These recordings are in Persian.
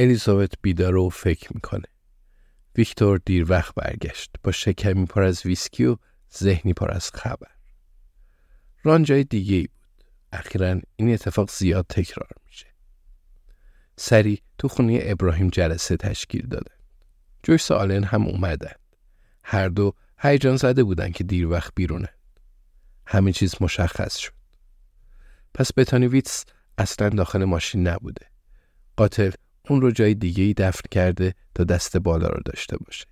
الیزابت بیدار و فکر می‌کنه. ویکتور دیر وقت برگشت با شکمی پر از ویسکی و ذهنی پر از خبر. ران جای دیگه ای بود. اخیرا این اتفاق زیاد تکرار میشه. سری تو خونه ابراهیم جلسه تشکیل دادن. جویس آلن هم اومدن. هر دو هیجان زده بودن که دیر وقت بیرونه. همه چیز مشخص شد. پس بتانی ویتس اصلا داخل ماشین نبوده. قاتل اون رو جای دیگه ای دفن کرده تا دست بالا رو داشته باشه.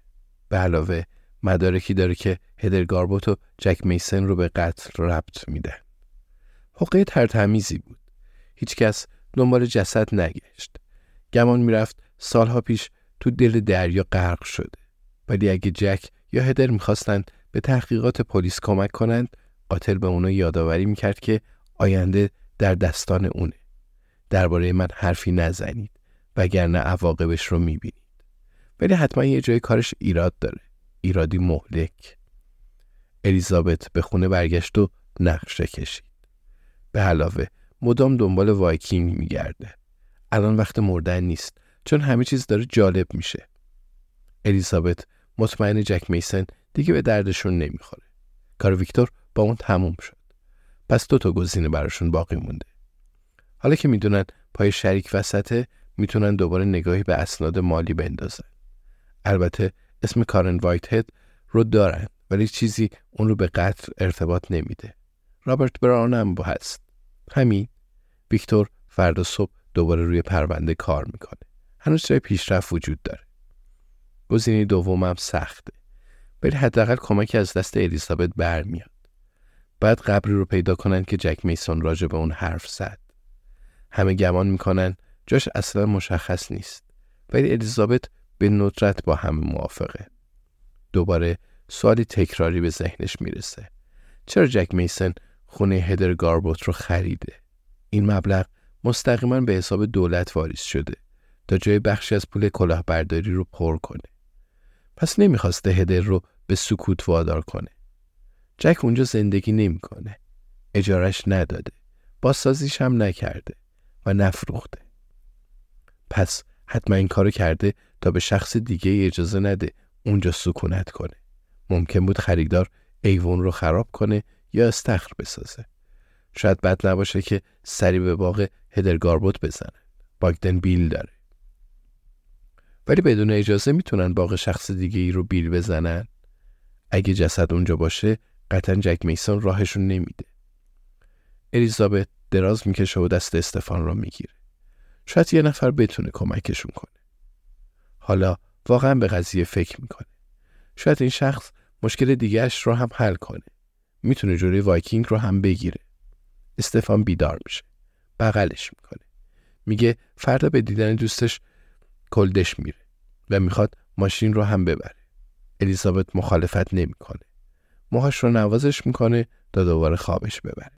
به علاوه مدارکی داره که هدر گاربوت و جک میسن رو به قتل ربط میدن. حقه ترتمیزی بود. هیچکس دنبال جسد نگشت. گمان می‌رفت سالها پیش تو دل دریا غرق شده. ولی اگه جک یا هدر می‌خواستند به تحقیقات پلیس کمک کنند قاتل به اونا یادآوری می‌کرد که آینده در دستان اونه. درباره من حرفی نزنید وگرنه عواقبش رو می‌بینید. ولی حتما یه جای کارش ایراد داره. ایرادی مهلک. الیزابت به خونه برگشت و نقشه کشید. به علاوه مدام دنبال وایکینگ میگرده. الان وقت مردن نیست چون همه چیز داره جالب میشه. الیزابت مطمئن جک میسن دیگه به دردشون نمی‌خوره. کار ویکتور با اون تموم شد. پس دو تا گزینه براشون باقی مونده. حالا که می‌دونن پای شریک وسطه می‌تونن دوباره نگاهی به اسناد مالی بندازن. البته اسم کارن وایت هد رو دارن ولی چیزی اون رو به قتل ارتباط نمیده. رابرت براون هم هست. همین ویکتور فردا صبح دوباره روی پرونده کار می‌کنه. هنوز جای پیشرفت وجود داره. گزینه دومم سخته. ولی حداقل کمکی از دست الیزابت برمیاد. بعد قبری رو پیدا کنن که جک میسون راجع به اون حرف زد. همه گمان می‌کنن جاش اصلا مشخص نیست. ولی الیزابت به ندرت با همه موافقه. دوباره سوالی تکراری به ذهنش می‌رسه. چرا جک میسن خونه هدر گاربوت رو خریده؟ این مبلغ مستقیما به حساب دولت واریز شده تا جای بخشی از پول کلاهبرداری رو پر کنه. پس نمی‌خواسته هدر رو به سکوت وادار کنه. جک اونجا زندگی نمی‌کنه. اجارش نداده. بازسازیش هم نکرده و نفروخته. پس حتما این کارو کرده تا به شخص دیگه اجازه نده اونجا سکونت کنه. ممکن بود خریدار ایوون رو خراب کنه یا استخر بسازه. شاید بد نباشه که سری به باغ هدرگاربوت بزنن. باگدن بیل داره. ولی بدون اجازه می‌تونن باغ شخص دیگه ای رو بیل بزنن. اگه جسد اونجا باشه قطعا جک میسون راهشون نمیده. الیزابت دراز می‌کشه و دست استفان رو می‌گیره. شاید یه نفر بتونه کمکشون کنه. حالا واقعا به قضیه فکر می‌کنه. شاید این شخص مشکل دیگرش رو هم حل کنه. می‌تونه جوری وایکینگ رو هم بگیره. استفان بیدار میشه. بغلش می‌کنه. میگه فردا به دیدن دوستش کلدش میره و می‌خواد ماشین رو هم ببره. الیزابت مخالفت نمی‌کنه. موهاش رو نوازش می‌کنه تا دوباره خوابش ببره.